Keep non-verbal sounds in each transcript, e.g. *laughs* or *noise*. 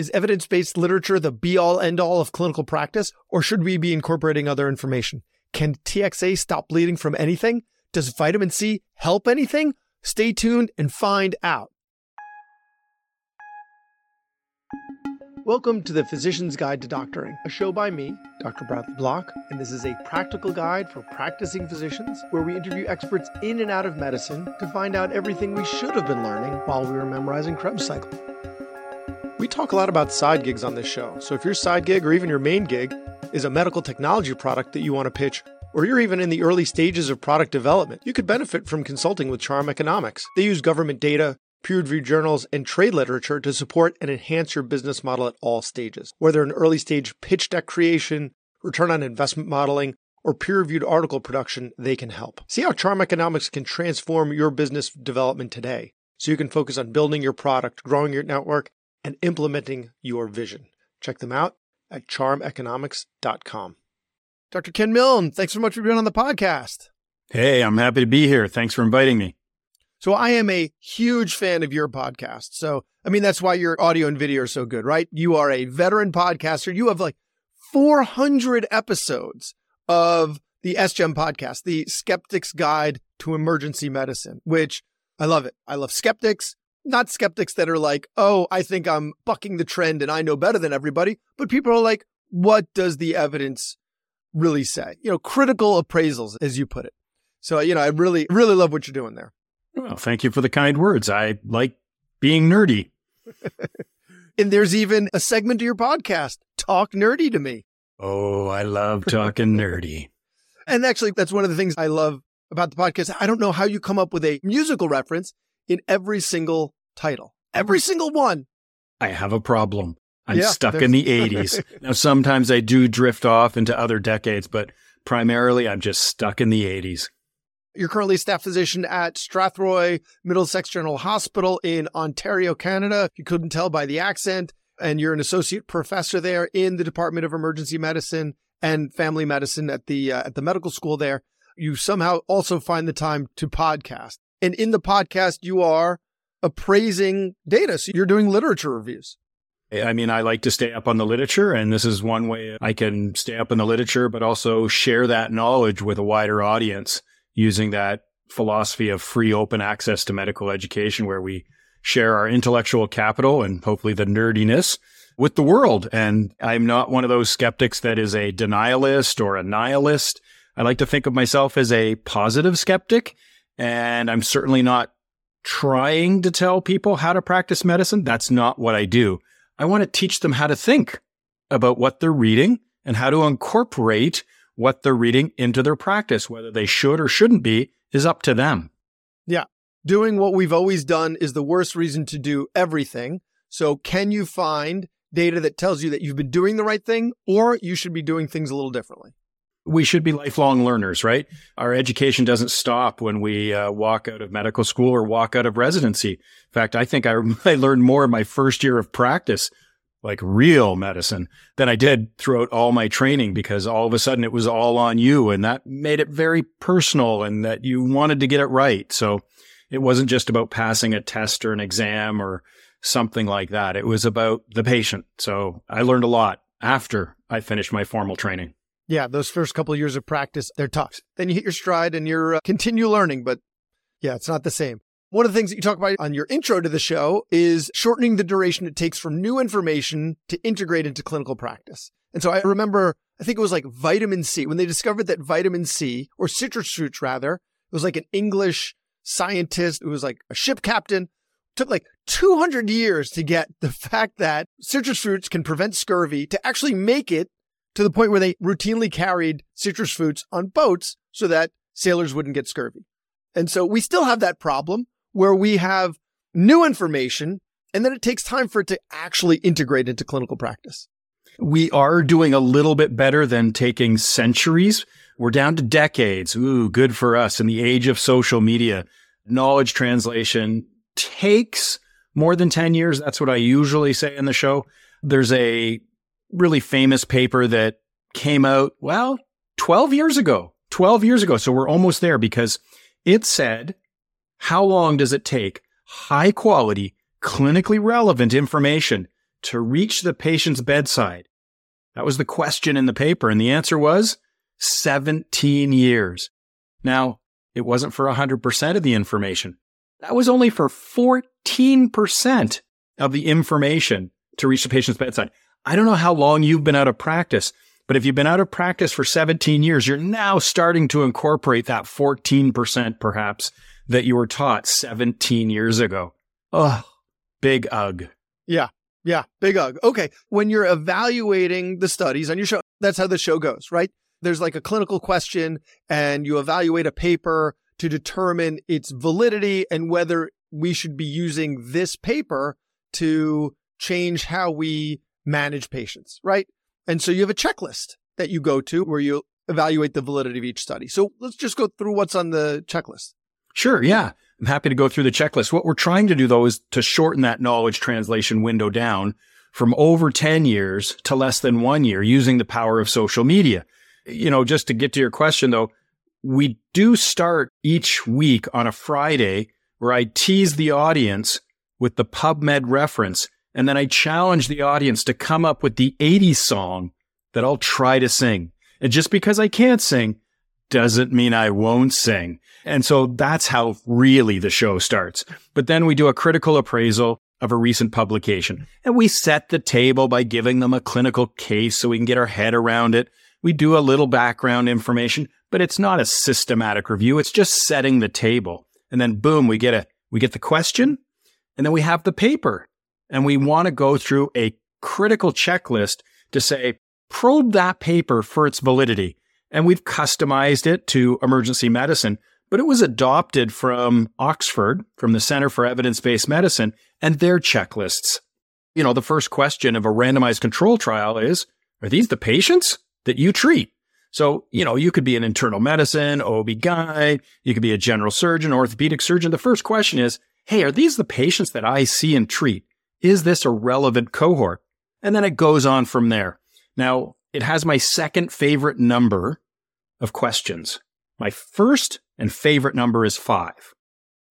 Is evidence based literature the be all end all of clinical practice, or should we be incorporating other information? Can TXA stop bleeding from anything? Does vitamin C help anything? Stay tuned and find out. Welcome to the Physician's Guide to Doctoring, a show by me, Dr. Bradley Block, and this is a practical guide for practicing physicians where we interview experts in and out of medicine to find out everything we should have been learning while we were memorizing Krebs cycle. Talk a lot about side gigs on this show, so if your side gig or even your main gig is a medical technology product that you want to pitch, or you're even in the early stages of product development, you could benefit from consulting with Charm Economics. They use government data peer reviewed journals, and trade literature to support and enhance your business model at all stages. Whether in early stage pitch deck creation, return on investment modeling, or peer reviewed article production, they can help. See how Charm Economics can transform your business development today so you can focus on building your product, growing your network, and implementing your vision. Check them out at charmeconomics.com. Dr. Ken Milne, thanks so much for being on the podcast. Hey, I'm happy to be here. Thanks for inviting me. So I am a huge fan of your podcast. So, I mean, that's why your audio and video are so good, right? You are a veteran podcaster. You have like 400 episodes of the SGEM podcast, the Skeptic's Guide to Emergency Medicine, which I love it. I love skeptics, not skeptics that are like, oh, I think I'm bucking the trend and I know better than everybody, but people are like, what does the evidence really say? You know, critical appraisals, as you put it. So, you know, I really, really love what you're doing there. Well, thank you for the kind words. I like being nerdy. *laughs* and there's even a segment to your podcast, Talk Nerdy to Me. Oh, I love talking nerdy. *laughs* And actually, that's one of the things I love about the podcast. I don't know how you come up with a musical reference in every single title, every single one. I have a problem. I'm yeah, stuck in the 80s. *laughs* now, sometimes I do drift off into other decades, but primarily I'm just stuck in the 80s. You're currently staff physician at Strathroy Middlesex General Hospital in Ontario, Canada. If you couldn't tell by the accent, and you're an associate professor there in the Department of Emergency Medicine and Family Medicine at the uh, at the medical school there. You somehow also find the time to podcast. And in the podcast, you are appraising data. So you're doing literature reviews. I mean, I like to stay up on the literature, and this is one way I can stay up on the literature, but also share that knowledge with a wider audience using that philosophy of free open access to medical education where we share our intellectual capital and hopefully the nerdiness with the world. And I'm not one of those skeptics that is a denialist or a nihilist. I like to think of myself as a positive skeptic. And I'm certainly not trying to tell people how to practice medicine. That's not what I do. I want to teach them how to think about what they're reading and how to incorporate what they're reading into their practice. Whether they should or shouldn't be is up to them. Yeah. Doing what we've always done is the worst reason to do everything. So, can you find data that tells you that you've been doing the right thing or you should be doing things a little differently? We should be lifelong learners, right? Our education doesn't stop when we uh, walk out of medical school or walk out of residency. In fact, I think I, *laughs* I learned more in my first year of practice like real medicine than I did throughout all my training because all of a sudden it was all on you and that made it very personal and that you wanted to get it right. So it wasn't just about passing a test or an exam or something like that. It was about the patient. So I learned a lot after I finished my formal training. Yeah, those first couple of years of practice, they're tough. Then you hit your stride and you're uh, continue learning, but yeah, it's not the same. One of the things that you talk about on your intro to the show is shortening the duration it takes from new information to integrate into clinical practice. And so I remember, I think it was like vitamin C, when they discovered that vitamin C, or citrus fruits rather, it was like an English scientist, it was like a ship captain, took like 200 years to get the *laughs* fact that citrus fruits can prevent scurvy to actually make it to the point where they routinely carried citrus fruits on boats so that sailors wouldn't get scurvy. And so we still have that problem where we have new information and then it takes time for it to actually integrate into clinical practice. We are doing a little bit better than taking centuries. We're down to decades. Ooh, good for us. In the age of social media, knowledge translation takes more than 10 years. That's what I usually say in the show. There's a really famous paper that came out, well, 12 years ago, 12 years ago. So we're almost there because it said how long does it take high quality, clinically relevant information to reach the patient's bedside? That was the question in the paper. And the answer was 17 years. Now, it wasn't for 100% of the information. That was only for 14% of the information to reach the patient's bedside. I don't know how long you've been out of practice, but if you've been out of practice for 17 years, you're now starting to incorporate that 14% perhaps that you were taught 17 years ago. Ugh, big ugh. Yeah. Yeah. Big ugh. Okay. When you're evaluating the studies on your show, that's how the show goes, right? There's like a clinical question and you evaluate a paper to determine its validity and whether we should be using this paper to change how we manage patients, right? And so you have a checklist that you go to where you evaluate the validity of each study. So let's just go through what's on the checklist. Sure. Yeah. I'm happy to go through the checklist. What we're trying to do though is to shorten that knowledge translation window down from over 10 years to less than one year using the power of social media. You know, just to get to your question though, we do start each week on a Friday where I tease the audience with the PubMed reference. And then I challenge the audience to come up with the 80s song that I'll try to sing. And just because I can't sing doesn't mean I won't sing. And so that's how really the show starts. But then we do a critical appraisal of a recent publication and we set the table by giving them a clinical case so we can get our head around it. We do a little background information, but it's not a systematic review. It's just setting the table. And then boom, we get a, we get the question and then we have the paper and we want to go through a critical checklist to say, probe that paper for its validity. And we've customized it to emergency medicine, but it was adopted from Oxford, from the Center for Evidence-Based Medicine and their checklists. You know, the first question of a randomized control trial is, are these the patients that you treat? So, you know, you could be an internal medicine, OB guy, you could be a general surgeon, orthopedic surgeon. The first question is, hey, are these the patients that I see and treat? Is this a relevant cohort? And then it goes on from there. Now, it has my second favorite number of questions. My first and favorite number is five.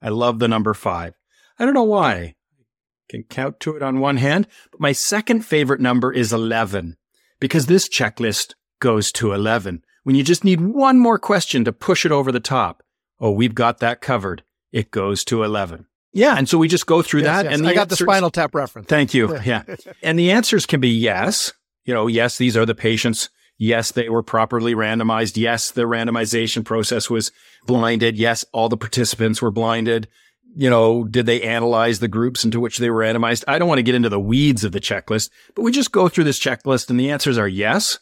I love the number five. I don't know why. I can count to it on one hand, but my second favorite number is 11 because this checklist goes to 11. When you just need one more question to push it over the top. Oh, we've got that covered. It goes to 11. Yeah. And so we just go through Yes, that. yes. And I got the spinal tap reference. Thank you. Yeah. *laughs* and the answers can be yes. You know, yes, these are the patients. Yes, they were properly randomized. Yes, the randomization process was blinded. Yes, all the participants were blinded. You know, did they analyze the groups into which they were randomized? I don't want to get into the weeds of the checklist, but we just go through this checklist and the answers are yes,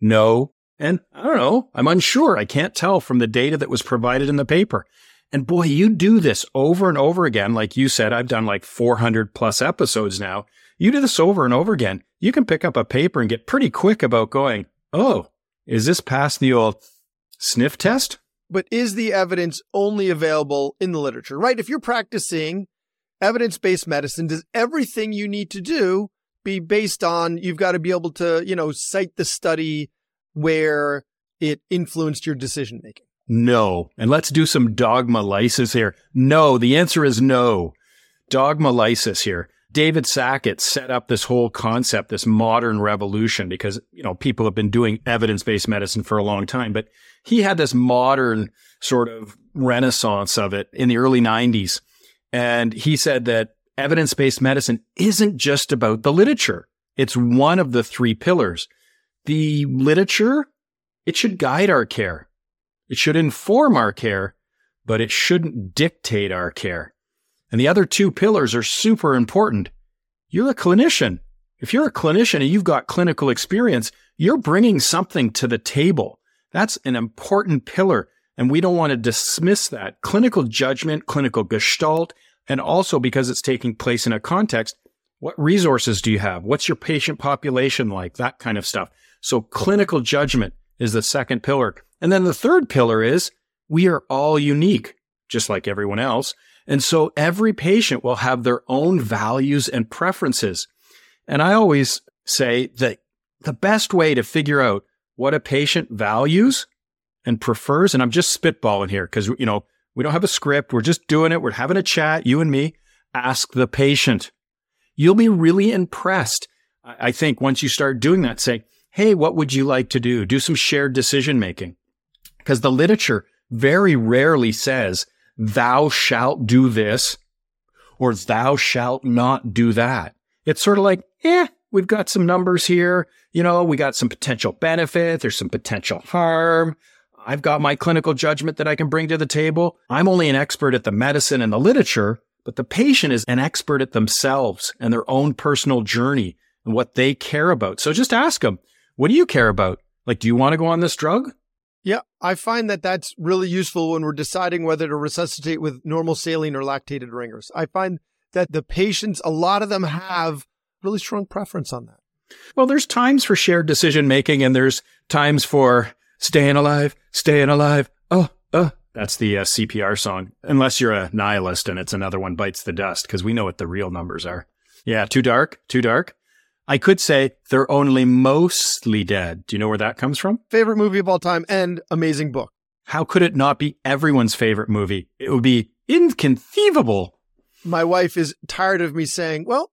no, and I don't know. I'm unsure. I can't tell from the data that was provided in the paper. And boy, you do this over and over again. Like you said, I've done like 400 plus episodes now. You do this over and over again. You can pick up a paper and get pretty quick about going, Oh, is this past the old sniff test? but is the evidence only available in the literature, right? If you're practicing evidence based medicine, does everything you need to do be based on you've got to be able to, you know, cite the study where it influenced your decision making? No. And let's do some dogma lysis here. No. The answer is no. Dogma lysis here. David Sackett set up this whole concept, this modern revolution, because, you know, people have been doing evidence based medicine for a long time, but he had this modern sort of renaissance of it in the early 90s. And he said that evidence based medicine isn't just about the literature. It's one of the three pillars. The literature, it should guide our care. It should inform our care, but it shouldn't dictate our care. And the other two pillars are super important. You're a clinician. If you're a clinician and you've got clinical experience, you're bringing something to the table. That's an important pillar. And we don't want to dismiss that. Clinical judgment, clinical gestalt, and also because it's taking place in a context, what resources do you have? What's your patient population like? That kind of stuff. So clinical judgment is the second pillar. And then the third pillar is we are all unique, just like everyone else. And so every patient will have their own values and preferences. And I always say that the best way to figure out what a patient values and prefers, and I'm just spitballing here because, you know, we don't have a script. We're just doing it. We're having a chat, you and me. Ask the patient. You'll be really impressed I think once you start doing that, say, Hey, what would you like to do? Do some shared decision making because the literature very rarely says thou shalt do this or thou shalt not do that. It's sort of like, eh, we've got some numbers here. You know, we got some potential benefit. There's some potential harm. I've got my clinical judgment that I can bring to the table. I'm only an expert at the medicine and the literature, but the patient is an expert at themselves and their own personal journey and what they care about. So just ask them, what do you care about? Like, do you want to go on this drug? Yeah, I find that that's really useful when we're deciding whether to resuscitate with normal saline or lactated ringers. I find that the patients, a lot of them have really strong preference on that. Well, there's times for shared decision making and there's times for staying alive, staying alive. Oh, oh, that's the uh, CPR song. Unless you're a nihilist and it's another one bites the dust because we know what the real numbers are. Yeah, too dark, too dark. I could say they're only mostly dead. Do you know where that comes from? Favorite movie of all time and amazing book. How could it not be everyone's favorite movie? It would be inconceivable. My wife is tired of me saying, well,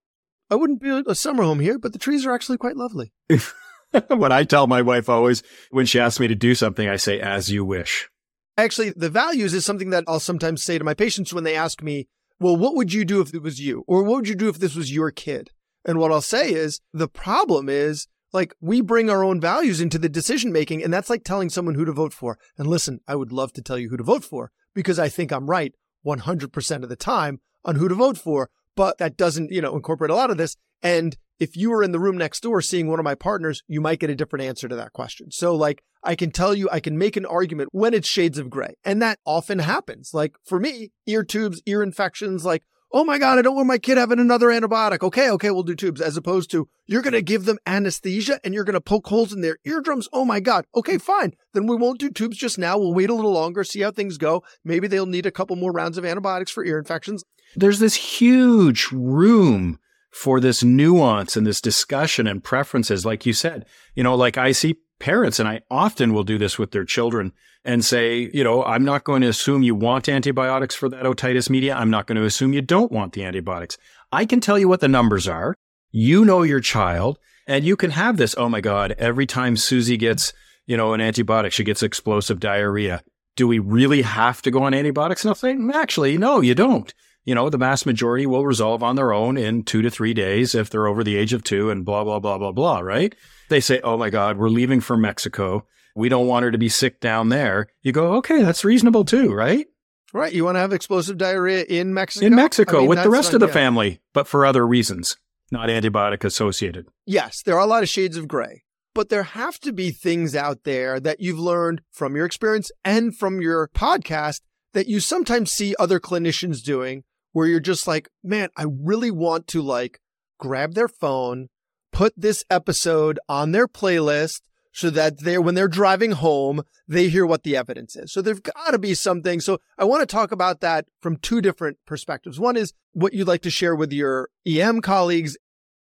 I wouldn't build a summer home here, but the trees are actually quite lovely. *laughs* what I tell my wife always when she asks me to do something, I say, as you wish. Actually, the values is something that I'll sometimes say to my patients when they ask me, well, what would you do if it was you? Or what would you do if this was your kid? And what I'll say is the problem is like we bring our own values into the decision making. And that's like telling someone who to vote for. And listen, I would love to tell you who to vote for because I think I'm right 100% of the time on who to vote for. But that doesn't, you know, incorporate a lot of this. And if you were in the room next door seeing one of my partners, you might get a different answer to that question. So like I can tell you, I can make an argument when it's shades of gray. And that often happens. Like for me, ear tubes, ear infections, like oh my God, I don't want my kid having another antibiotic. Okay, okay, we'll do tubes, as opposed to you're going to give them anesthesia and you're going to poke holes in their eardrums. Oh my God. Okay, fine. Then we won't do tubes just now. We'll wait a little longer, see how things go. Maybe they'll need a couple more rounds of antibiotics for ear infections. There's this huge room for this nuance and this discussion and preferences. Like you said, you know, like I see parents, and I often will do this with their children and say, you know, I'm not going to assume you want antibiotics for that otitis media. I'm not going to assume you don't want the antibiotics. I can tell you what the numbers are. You know your child and you can have this. Oh my God. Every time Susie gets, you know, an antibiotic, she gets explosive diarrhea. Do we really have to go on antibiotics? And I'll say, actually, no, you don't. You know, the vast majority will resolve on their own in two to three days if they're over the age of two and blah, blah, blah, blah, blah, right? they say, Oh my God, we're leaving for Mexico. We don't want her to be sick down there. You go, okay, that's reasonable too, right? Right. You want to have explosive diarrhea in Mexico? In Mexico I mean, with the rest of the family, but for other reasons, not antibiotic associated. Yes, there are a lot of shades of gray, but there have to be things out there that you've learned from your experience and from your podcast that you sometimes see other clinicians doing where you're just like, man, I really want to like grab their phone, put this episode on their playlist so that they when they're driving home, they hear what the evidence is. So there's got to be something. So I want to talk about that from two different perspectives. One is what you'd like to share with your EM colleagues,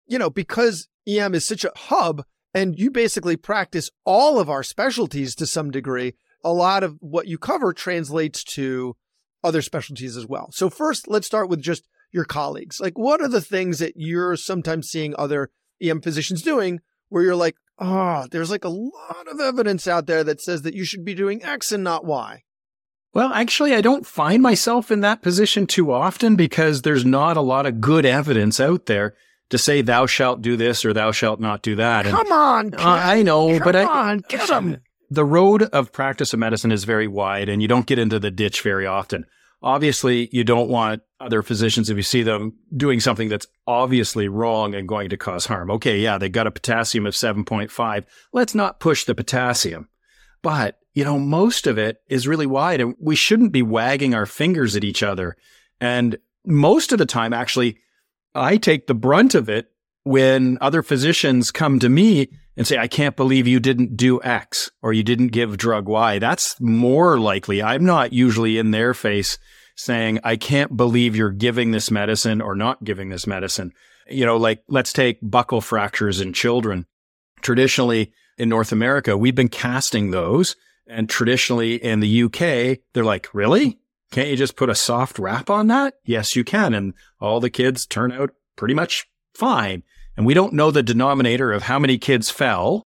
you know, because EM is such a hub and you basically practice all of our specialties to some degree. A lot of what you cover translates to other specialties as well. So first, let's start with just your colleagues. Like what are the things that you're sometimes seeing other EM physicians doing where you're like, oh, there's like a lot of evidence out there that says that you should be doing X and not Y. Well, actually, I don't find myself in that position too often because there's not a lot of good evidence out there to say thou shalt do this or thou shalt not do that. Come on, uh, I know, come but I, come on, get them. The road of practice of medicine is very wide, and you don't get into the ditch very often. Obviously, you don't want other physicians, if you see them doing something that's obviously wrong and going to cause harm. Okay, yeah, they got a potassium of 7.5. Let's not push the potassium. But, you know, most of it is really wide and we shouldn't be wagging our fingers at each other. And most of the time, actually, I take the brunt of it when other physicians come to me and say, I can't believe you didn't do X or you didn't give drug Y. That's more likely. I'm not usually in their face saying, I can't believe you're giving this medicine or not giving this medicine. You know, like let's take buckle fractures in children. Traditionally in North America, we've been casting those. And traditionally in the UK, they're like, really? Can't you just put a soft wrap on that? Yes, you can. And all the kids turn out pretty much fine. And we don't know the denominator of how many kids fell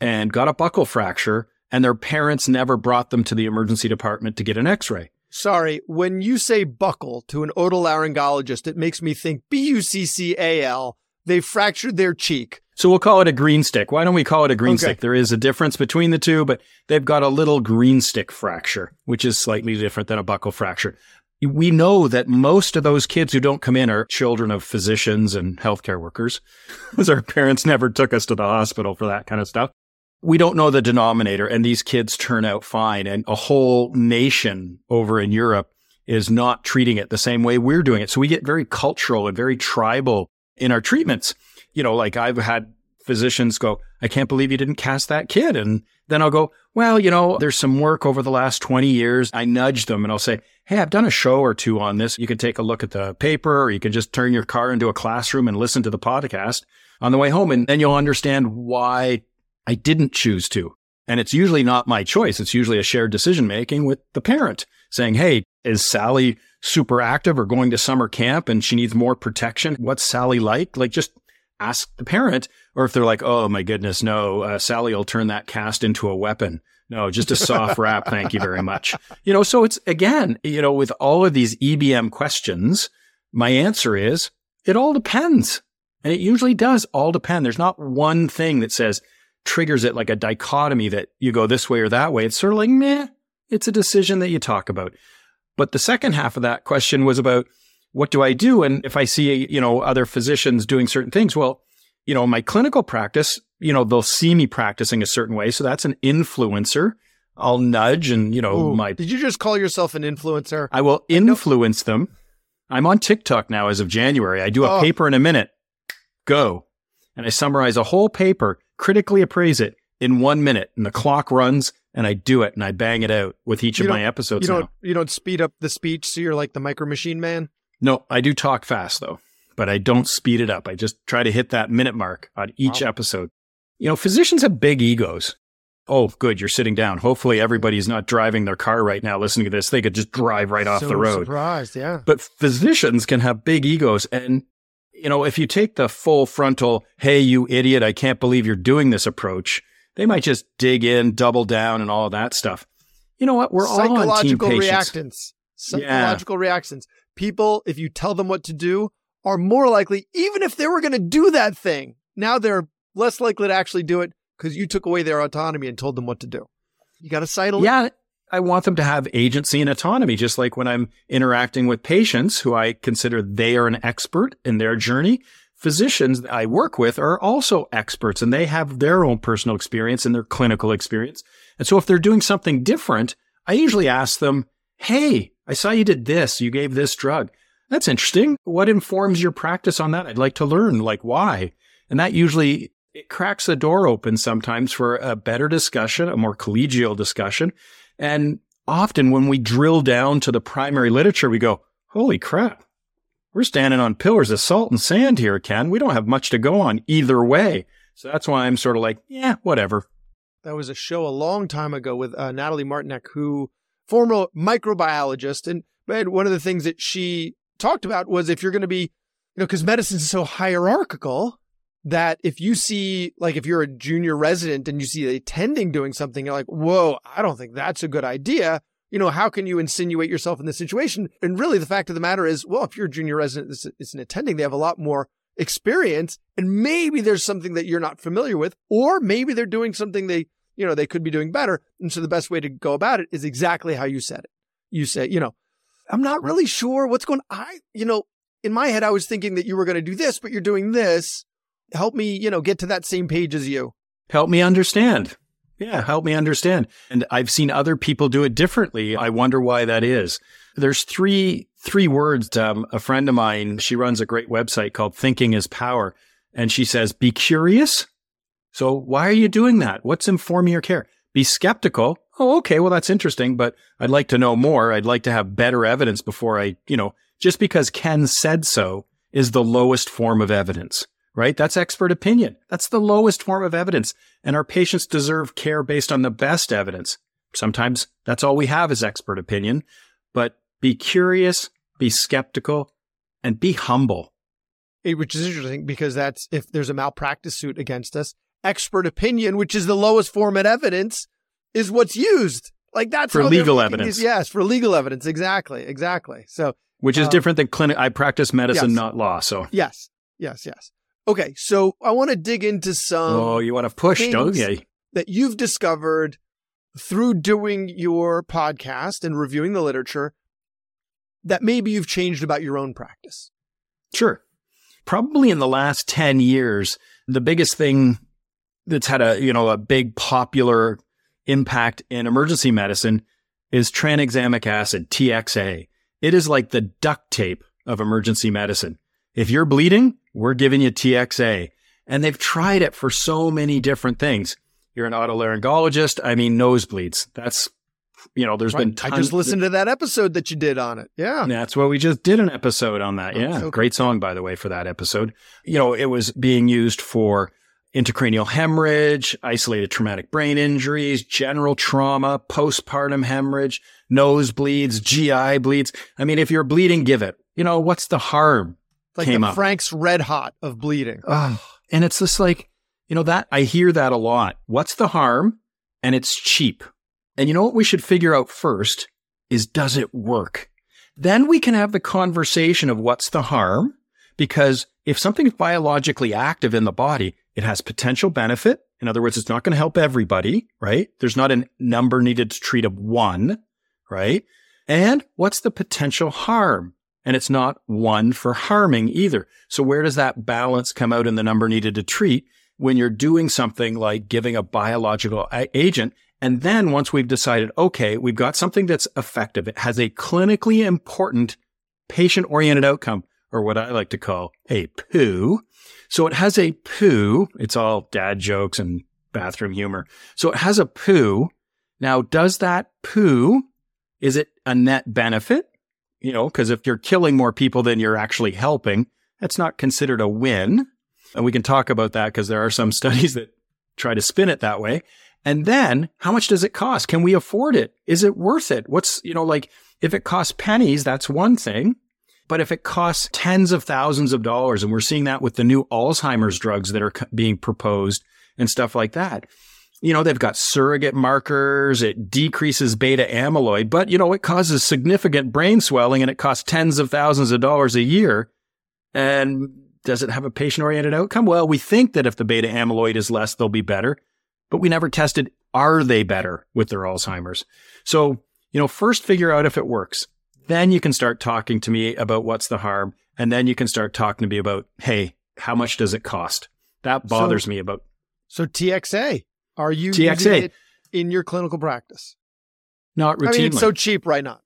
and got a buckle fracture and their parents never brought them to the emergency department to get an x-ray. Sorry, when you say buckle to an otolaryngologist, it makes me think B U C C A L. They fractured their cheek. So we'll call it a green stick. Why don't we call it a green Okay. stick? There is a difference between the two, but they've got a little green stick fracture, which is slightly different than a buckle fracture. We know that most of those kids who don't come in are children of physicians and healthcare workers, *laughs* because our parents never took us to the hospital for that kind of stuff. We don't know the denominator, and these kids turn out fine. And a whole nation over in Europe is not treating it the same way we're doing it. So we get very cultural and very tribal in our treatments. You know, like I've had physicians go, I can't believe you didn't cast that kid. And then I'll go, well, you know, there's some work over the last 20 years. I nudge them and I'll say, Hey, I've done a show or two on this. You can take a look at the paper or you can just turn your car into a classroom and listen to the podcast on the way home. And then you'll understand why I didn't choose to. And it's usually not my choice. It's usually a shared decision making with the parent saying, Hey, is Sally super active or going to summer camp and she needs more protection? What's Sally like? Like just ask the parent. Or if they're like, Oh my goodness, no, uh, Sally will turn that cast into a weapon. No, just a soft *laughs* wrap. Thank you very much. You know, so it's again, you know, with all of these EBM questions, my answer is it all depends. And it usually does all depend. There's not one thing that says triggers it like a dichotomy that you go this way or that way. It's sort of like, meh, it's a decision that you talk about. But the second half of that question was about what do I do? And if I see, you know, other physicians doing certain things, well, you know, my clinical practice, you know, they'll see me practicing a certain way. So that's an influencer. I'll nudge and, you know, Ooh, my Did you just call yourself an influencer? I will influence them. I'm on TikTok now as of January. I do a Oh. paper in a minute. Go. And I summarize a whole paper, critically appraise it in one minute. And the clock runs and I do it and I bang it out with each You of my episodes You now. don't you don't speed up the speech so you're like the micro machine man? No, I do talk fast though, but I don't speed it up. I just try to hit that minute mark on each Wow. episode. You know, physicians have big egos. Oh, good. You're sitting down. Hopefully everybody's not driving their car right now listening to this. They could just drive right off the road. Surprised, yeah. But physicians can have big egos. And, you know, if you take the full frontal, hey, you idiot, I can't believe you're doing this approach, they might just dig in, double down, and all that stuff. You know what? We're all on team psychological patients. reactance. Psychological reactions. People, if you tell them what to do, are more likely, even if they were going to do that thing, now they're less likely to actually do it because you took away their autonomy and told them what to do. You got to cite sidle. Yeah, I want them to have agency and autonomy, just like when I'm interacting with patients who I consider they are an expert in their journey. Physicians that I work with are also experts and they have their own personal experience and their clinical experience. And so if they're doing something different, I usually ask them, Hey, I saw you did this. You gave this drug. That's interesting. What informs your practice on that? I'd like to learn, like why? And that usually it cracks the door open sometimes for a better discussion, a more collegial discussion. And often when we drill down to the primary literature, we go, holy crap. We're standing on pillars of salt and sand here, Ken. We don't have much to go on either way. So that's why I'm sort of like, yeah, whatever. That was a show a long time ago with uh, Natalie Martinek, who former microbiologist, and one of the things that she talked about was if you're going to be, you know, because medicine is so hierarchical that if you see, like, if you're a junior resident and you see a attending doing something, you're like, whoa, I don't think that's a good idea. You know, how can you insinuate yourself in this situation? And really, the fact of the matter is, well, if you're a junior resident, this is an attending, they have a lot more experience, and maybe there's something that you're not familiar with, or maybe they're doing something they, you know, they could be doing better. And so the best way to go about it is exactly how you said it. You say, you know, I'm not really sure what's going. I, you know, in my head, I was thinking that you were going to do this, but you're doing this. Help me, you know, get to that same page as you. Help me understand. Yeah, help me understand. And I've seen other people do it differently. I wonder why that is. There's three three words. Um, a friend of mine, she runs a great website called Thinking is Power, and she says, "Be curious." So why are you doing that? What's informing your care? Be skeptical. Oh, okay. Well, that's interesting, but I'd like to know more. I'd like to have better evidence before I, you know, just because Ken said so is the lowest form of evidence right? That's expert opinion. That's the lowest form of evidence. And our patients deserve care based on the best evidence. Sometimes that's all we have is expert opinion, but be curious, be skeptical, and be humble. eh, which is interesting because that's if there's a malpractice suit against us, expert opinion, which is the lowest form of evidence, is what's used. Like that's for legal evidence. These, yes, for legal evidence. Exactly. Exactly. So, which is um, different than clinic. I practice medicine, yes. not law. So, yes, yes, yes. Okay. So I want to dig into some. Oh, you want to push, don't you? That you've discovered through doing your podcast and reviewing the literature that maybe you've changed about your own practice. Sure. Probably in the last 10 years, the biggest thing that's had a, you know, a big popular impact in emergency medicine is tranexamic acid, TXA. It is like the duct tape of emergency medicine. If you're bleeding, we're giving you TXA. And they've tried it for so many different things. You're an otolaryngologist. I mean, nosebleeds. That's, you know, there's right. been tons. I just listened to that episode that you did on it. Yeah. That's what we just did an episode on that. Yeah. Okay. Great song, by the way, for that episode. You know, it was being used for intracranial hemorrhage, isolated traumatic brain injuries, general trauma, postpartum hemorrhage, nosebleeds, GI bleeds. I mean, if you're bleeding, give it. You know, what's the harm? Like Came the up. Frank's red hot of bleeding. Oh, and it's just like, you know, that I hear that a lot. What's the harm? And it's cheap. And you know what we should figure out first is does it work? Then we can have the conversation of what's the harm? Because if something's biologically active in the body, it has potential benefit. In other words, it's not going to help everybody, right? There's not a number needed to treat of one, right? And what's the potential harm? And it's not one for harming either. So where does that balance come out in the number needed to treat when you're doing something like giving a biological agent? And then once we've decided, okay, we've got something that's effective. It has a clinically important patient oriented outcome or what I like to call a poo. So it has a poo. It's all dad jokes and bathroom humor. So it has a poo. Now, does that poo, is it a net benefit? You know, because if you're killing more people than you're actually helping, that's not considered a win. And we can talk about that because there are some *laughs* studies that try to spin it that way. And then how much does it cost? Can we afford it? Is it worth it? What's, you know, like if it costs pennies, that's one thing. But if it costs tens of thousands of dollars, and we're seeing that with the new Alzheimer's drugs that are being proposed and stuff like that, you know, they've got surrogate markers. It decreases beta amyloid, but you know, it causes significant brain swelling and it costs tens of thousands of dollars a year. And does it have a patient oriented outcome? Well, we think that if the beta amyloid is less, they'll be better, but we never tested are they better with their Alzheimer's? So, you know, first figure out if it works. Then you can start talking to me about what's the harm. And then you can start talking to me about, hey, how much does it cost? That bothers so, me about. So TXA, are you TXA in your clinical practice? Not routinely. I mean, it's so cheap right now.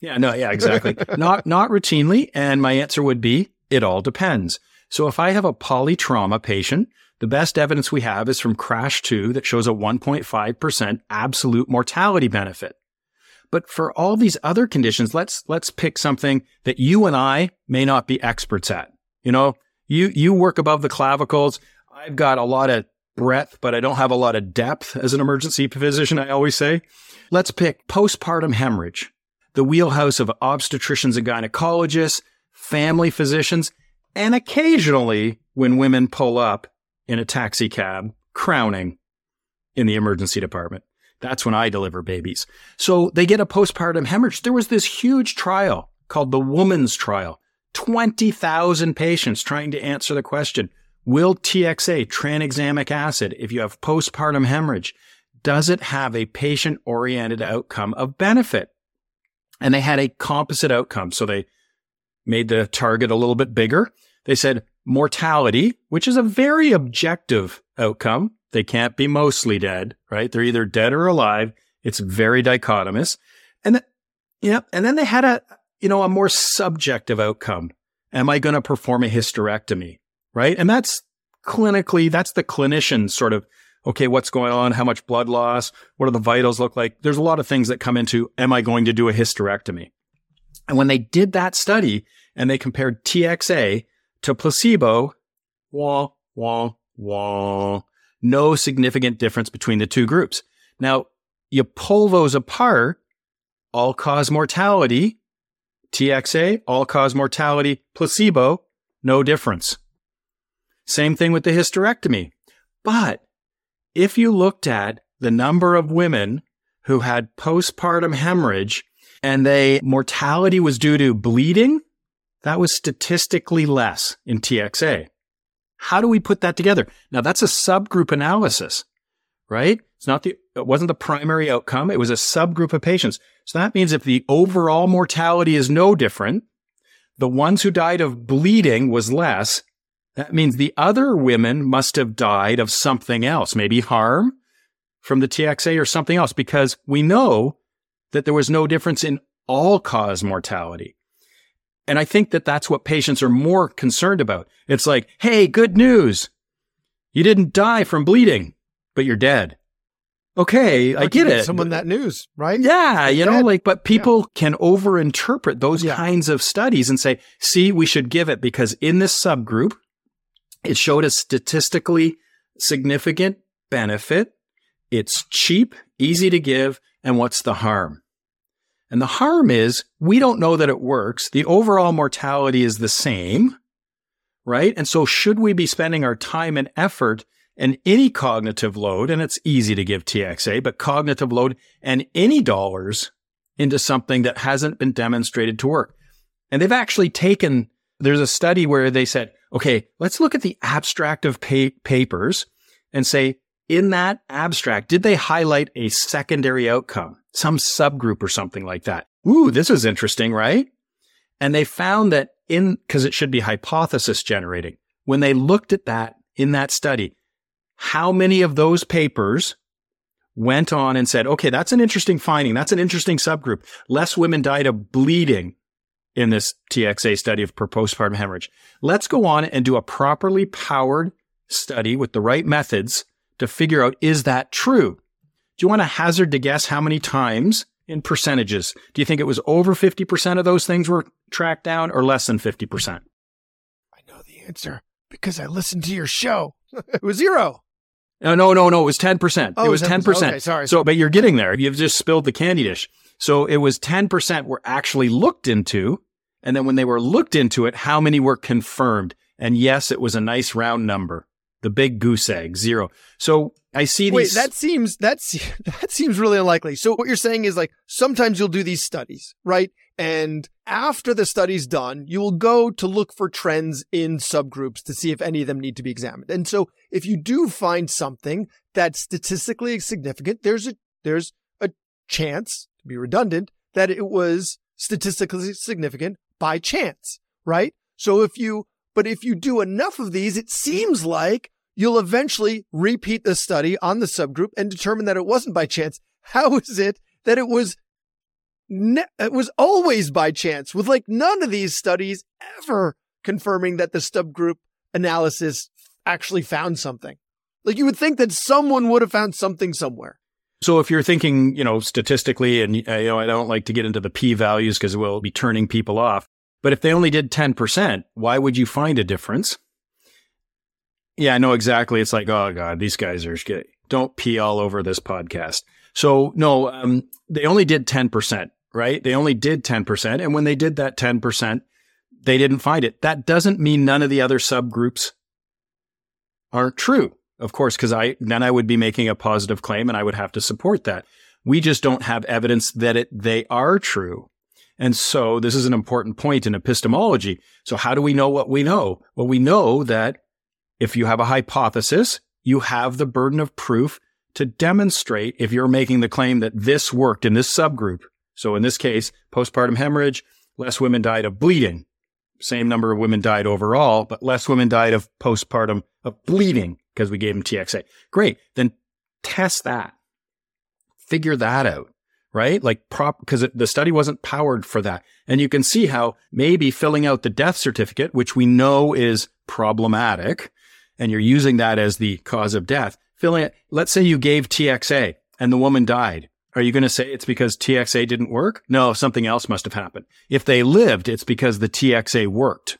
Yeah, no, yeah, exactly. *laughs* not not routinely. And my answer would be, it all depends. So if I have a polytrauma patient, the best evidence we have is from CRASH 2 that shows a 1.5% absolute mortality benefit. But for all these other conditions, let's, let's pick something that you and I may not be experts at. You know, you, you work above the clavicles. I've got a lot of breadth, but I don't have a lot of depth as an emergency physician, I always say. Let's pick postpartum hemorrhage, the wheelhouse of obstetricians and gynecologists, family physicians, and occasionally when women pull up in a taxi cab, crowning in the emergency department. That's when I deliver babies. So they get a postpartum hemorrhage. There was this huge trial called the Woman's Trial. 20,000 patients trying to answer the question, will TXA, tranexamic acid, if you have postpartum hemorrhage, does it have a patient oriented outcome of benefit? And they had a composite outcome. So they made the target a little bit bigger. They said mortality, which is a very objective outcome. They can't be mostly dead, right? They're either dead or alive. It's very dichotomous. And yeah, and then they had a, you know, a more subjective outcome. Am I going to perform a hysterectomy? Right. And that's clinically, that's the clinician sort of, okay, what's going on? How much blood loss? What do the vitals look like? There's a lot of things that come into, am I going to do a hysterectomy? And when they did that study and they compared TXA to placebo, wah, wah, wah, no significant difference between the two groups. Now, you pull those apart, all cause mortality, TXA, all cause mortality, placebo, no difference. Same thing with the hysterectomy. But if you looked at the number of women who had postpartum hemorrhage and they mortality was due to bleeding, that was statistically less in TXA. How do we put that together? Now that's a subgroup analysis, right? It's not the, it wasn't the primary outcome. It was a subgroup of patients. So that means if the overall mortality is no different, the ones who died of bleeding was less. That means the other women must have died of something else, maybe harm from the TXA or something else, because we know that there was no difference in all cause mortality. And I think that that's what patients are more concerned about. It's like, hey, good news. You didn't die from bleeding, but you're dead. Okay, I get it. Someone that news, right? Yeah, you know, like, but people yeah. can overinterpret those yeah. kinds of studies and say, see, we should give it because in this subgroup, it showed a statistically significant benefit. It's cheap, easy to give. And what's the harm? And the harm is we don't know that it works. The overall mortality is the same, right? And so should we be spending our time and effort and any cognitive load, and it's easy to give TXA, but cognitive load and any dollars into something that hasn't been demonstrated to work. And they've actually taken, there's a study where they said, okay, let's look at the abstract of pa- papers and say, in that abstract, did they highlight a secondary outcome, some subgroup or something like that? Ooh, this is interesting, right? And they found that in, cause it should be hypothesis generating. When they looked at that in that study, how many of those papers went on and said, okay, that's an interesting finding. That's an interesting subgroup. Less women died of bleeding in this TXA study of postpartum hemorrhage. Let's go on and do a properly powered study with the right methods to figure out, is that true? Do you want to hazard to guess how many times in percentages? Do you think it was over 50% of those things were tracked down or less than 50%? I know the answer because I listened to your show. *laughs* it was zero. No, no, no, no. It was 10%. Oh, it was 10%. 10%. Okay, sorry. So, but you're getting there. You've just spilled the candy dish. So it was 10% were actually looked into. And then when they were looked into it, how many were confirmed? And yes, it was a nice round number. The big goose egg, zero. So I see these. Wait, that seems, that's, *laughs* that seems really unlikely. So what you're saying is like, sometimes you'll do these studies, right? And after the study's done, you will go to look for trends in subgroups to see if any of them need to be examined. And so if you do find something that's statistically significant, there's a, there's a chance to be redundant that it was statistically significant by chance, right? So if you, but if you do enough of these, it seems like you'll eventually repeat the study on the subgroup and determine that it wasn't by chance. How is it that it was ne- it was always by chance with like none of these studies ever confirming that the subgroup analysis actually found something. Like you would think that someone would have found something somewhere. So if you're thinking, you know, statistically, and you know, I don't like to get into the p values because we'll be turning people off. But if they only did 10%, why would you find a difference? Yeah, I know exactly. It's like, oh God, these guys are don't pee all over this podcast. So no, um, they only did 10% right? They only did 10%. And when they did that 10%, they didn't find it. That doesn't mean none of the other subgroups aren't true. Of course, because I, then I would be making a positive claim and I would have to support that. We just don't have evidence that it, they are true. And so this is an important point in epistemology. So how do we know what we know? Well, we know that if you have a hypothesis, you have the burden of proof to demonstrate if you're making the claim that this worked in this subgroup so in this case, postpartum hemorrhage, less women died of bleeding. Same number of women died overall, but less women died of postpartum of bleeding because we gave them TXA. Great. Then test that. Figure that out, right? Like prop, because the study wasn't powered for that. And you can see how maybe filling out the death certificate, which we know is problematic, and you're using that as the cause of death, filling it, let's say you gave TXA and the woman died. Are you going to say it's because TXA didn't work? No, something else must have happened. If they lived, it's because the TXA worked,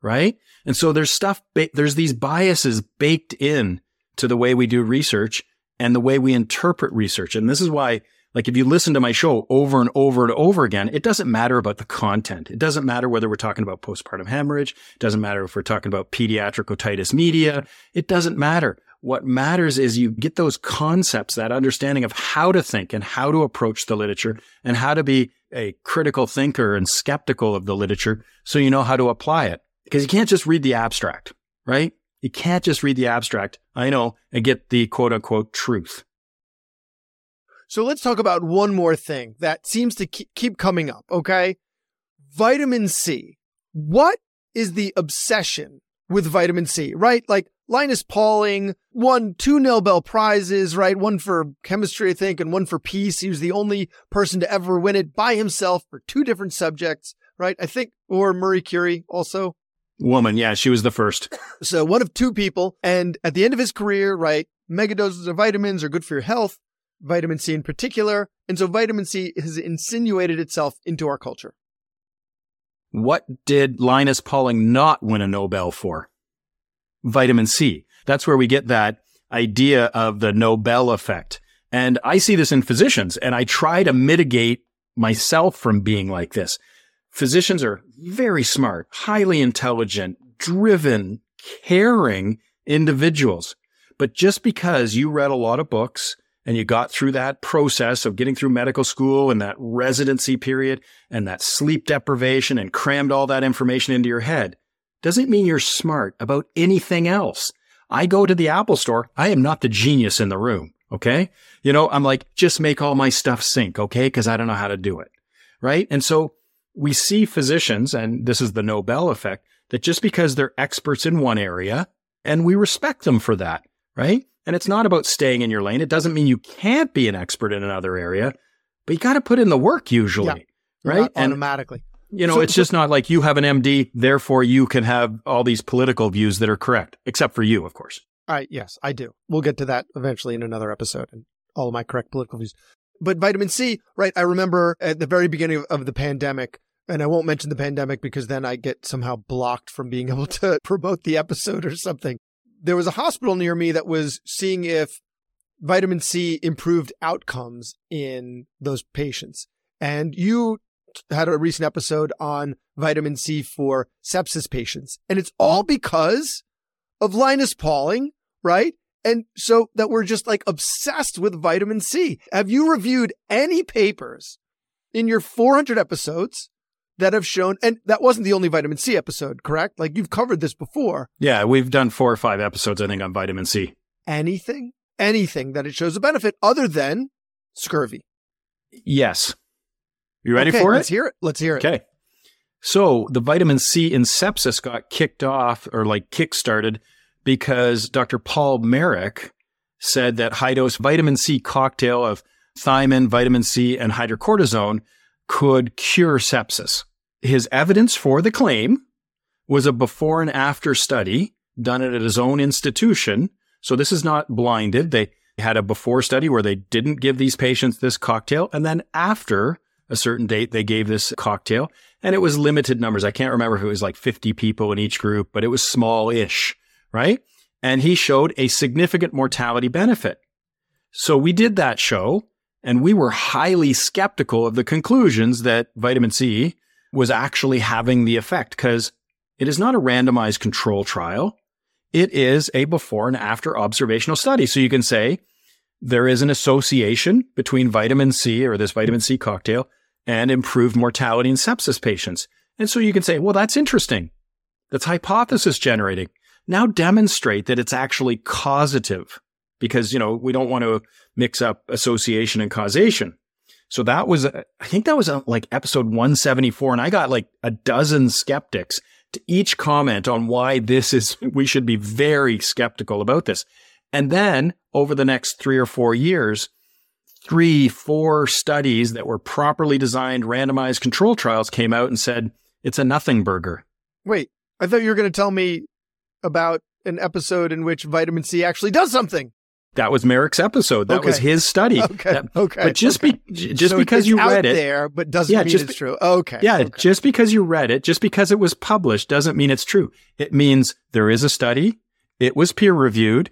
right? And so there's stuff, there's these biases baked in to the way we do research and the way we interpret research. And this is why Like if you listen to my show over and over and over again, it doesn't matter about the content. It doesn't matter whether we're talking about postpartum hemorrhage. It doesn't matter if we're talking about pediatric otitis media. It doesn't matter. What matters is you get those concepts, that understanding of how to think and how to approach the literature and how to be a critical thinker and skeptical of the literature so you know how to apply it. Because you can't just read the abstract, right? You can't just read the abstract. I know and get the quote unquote truth. So let's talk about one more thing that seems to keep coming up, okay? Vitamin C. What is the obsession with vitamin C, right? Like Linus Pauling won two Nobel Prizes, right? One for chemistry, I think, and one for peace. He was the only person to ever win it by himself for two different subjects, right? I think, or Marie Curie also. Woman, yeah, she was the first. So one of two people. And at the end of his career, right, megadoses of vitamins are good for your health, vitamin C in particular. And so vitamin C has insinuated itself into our culture. What did Linus Pauling not win a Nobel for? Vitamin C. That's where we get that idea of the Nobel effect. And I see this in physicians and I try to mitigate myself from being like this. Physicians are very smart, highly intelligent, driven, caring individuals. But just because you read a lot of books and you got through that process of getting through medical school and that residency period and that sleep deprivation and crammed all that information into your head doesn't mean you're smart about anything else. I go to the Apple store. I am not the genius in the room. Okay. You know, I'm like, just make all my stuff sync. Okay. Cause I don't know how to do it. Right. And so we see physicians, and this is the Nobel effect, that just because they're experts in one area and we respect them for that. Right. And it's not about staying in your lane. It doesn't mean you can't be an expert in another area, but you got to put in the work usually. Yeah, right. And automatically. You know, so, it's just not like you have an MD, therefore you can have all these political views that are correct, except for you, of course. I yes, I do. We'll get to that eventually in another episode and all of my correct political views. But vitamin C, right? I remember at the very beginning of, of the pandemic, and I won't mention the pandemic because then I get somehow blocked from being *laughs* able to promote the episode or something there was a hospital near me that was seeing if vitamin C improved outcomes in those patients. And you had a recent episode on vitamin C for sepsis patients. And it's all because of Linus Pauling, right? And so that we're just like obsessed with vitamin C. Have you reviewed any papers in your 400 episodes that have shown, and that wasn't the only vitamin C episode, correct? Like you've covered this before. Yeah, we've done four or five episodes, I think, on vitamin C. Anything, anything that it shows a benefit other than scurvy. Yes. You ready okay, for it? Let's hear it. Let's hear it. Okay. So the vitamin C in sepsis got kicked off or like kick-started because Dr. Paul Merrick said that high dose vitamin C cocktail of thiamine, vitamin C, and hydrocortisone could cure sepsis. His evidence for the claim was a before and after study done at his own institution. So this is not blinded. They had a before study where they didn't give these patients this cocktail. And then after a certain date, they gave this cocktail and it was limited numbers. I can't remember if it was like 50 people in each group, but it was small ish, right? And he showed a significant mortality benefit. So we did that show and we were highly skeptical of the conclusions that vitamin C was actually having the effect because it is not a randomized control trial. It is a before and after observational study. So you can say there is an association between vitamin C or this vitamin C cocktail and improved mortality in sepsis patients. And so you can say, well, that's interesting. That's hypothesis generating. Now demonstrate that it's actually causative because, you know, we don't want to mix up association and causation. So that was, I think that was uh, like episode 174. And I got like a dozen skeptics to each comment on why this is, *laughs* we should be very skeptical about this. And then over the next three or four years, three, four studies that were properly designed randomized control trials came out and said it's a nothing burger. Wait, I thought you were going to tell me about an episode in which vitamin C actually does something. That was Merrick's episode. That okay. was his study. *laughs* Okay. That, okay. But just okay. be just so because you read it there, but doesn't yeah, mean it's true. Okay. Yeah. Okay. Just because you read it, just because it was published, doesn't mean it's true. It means there is a study. It was peer reviewed,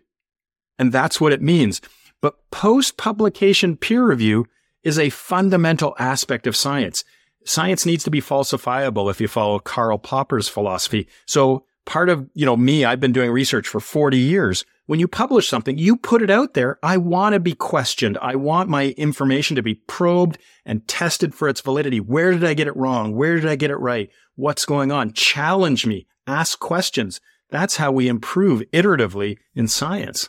and that's what it means. But post publication peer review is a fundamental aspect of science. Science needs to be falsifiable if you follow Karl Popper's philosophy. So part of, you know, me, I've been doing research for 40 years. When you publish something, you put it out there. I want to be questioned. I want my information to be probed and tested for its validity. Where did I get it wrong? Where did I get it right? What's going on? Challenge me. Ask questions. That's how we improve iteratively in science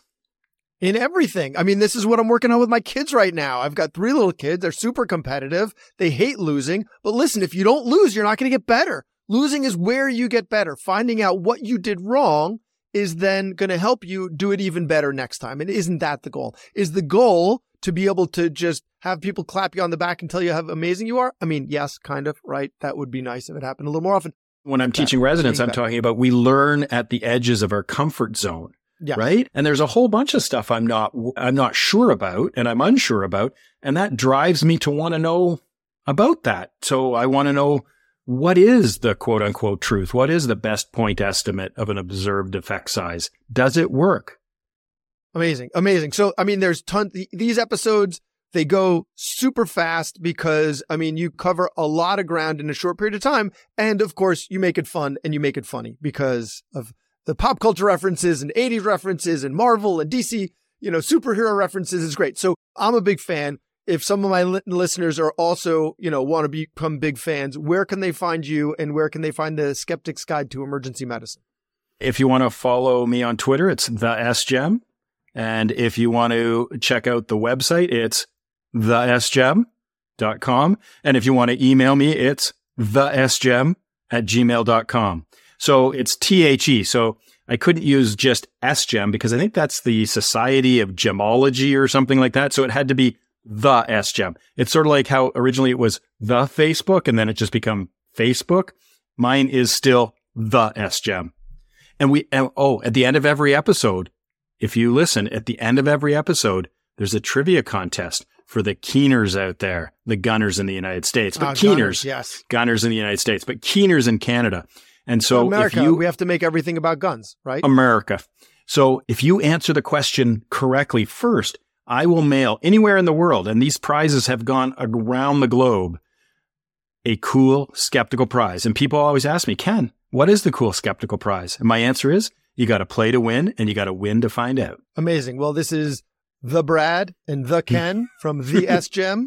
in everything. I mean, this is what I'm working on with my kids right now. I've got three little kids. They're super competitive. They hate losing. But listen, if you don't lose, you're not going to get better. Losing is where you get better. Finding out what you did wrong is then going to help you do it even better next time. And isn't that the goal? Is the goal to be able to just have people clap you on the back and tell you how amazing you are? I mean, yes, kind of, right? That would be nice if it happened a little more often. When I'm teaching residents, I'm talking about we learn at the edges of our comfort zone. Yeah. Right. And there's a whole bunch of stuff I'm not, I'm not sure about and I'm unsure about. And that drives me to want to know about that. So I want to know what is the quote unquote truth? What is the best point estimate of an observed effect size? Does it work? Amazing. Amazing. So, I mean, there's tons, these episodes, they go super fast because, I mean, you cover a lot of ground in a short period of time. And of course, you make it fun and you make it funny because of the pop culture references and 80s references and Marvel and DC, you know, superhero references is great. So I'm a big fan. If some of my li- listeners are also, you know, want to become big fans, where can they find you and where can they find the Skeptic's Guide to Emergency Medicine? If you want to follow me on Twitter, it's the SGEM. And if you want to check out the website, it's thesgem.com. And if you want to email me, it's thesgem at gmail.com. So it's THE. So I couldn't use just SGEM because I think that's the Society of Gemology or something like that. So it had to be the S gem. It's sort of like how originally it was the Facebook and then it just become Facebook. Mine is still the S gem. And we, and, oh, at the end of every episode, if you listen, at the end of every episode, there's a trivia contest for the keeners out there, the gunners in the United States, but uh, keeners, gunners, yes, gunners in the United States, but keeners in Canada. And so America, you, we have to make everything about guns, right? America. So if you answer the question correctly first, I will mail anywhere in the world, and these prizes have gone around the globe, a cool skeptical prize. And people always ask me, Ken, what is the cool skeptical prize? And my answer is you got to play to win and you got to win to find out. Amazing. Well, this is the Brad and the Ken from the SGEM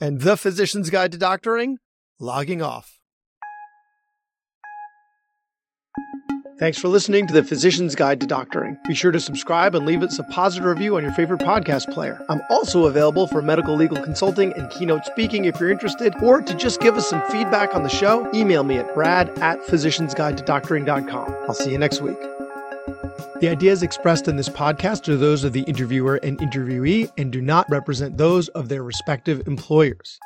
and the Physician's Guide to Doctoring logging off. Thanks for listening to the Physician's Guide to Doctoring. Be sure to subscribe and leave us a positive review on your favorite podcast player. I'm also available for medical legal consulting and keynote speaking if you're interested, or to just give us some feedback on the show, email me at brad at physiciansguidetodoctoring.com. I'll see you next week. The ideas expressed in this podcast are those of the interviewer and interviewee and do not represent those of their respective employers.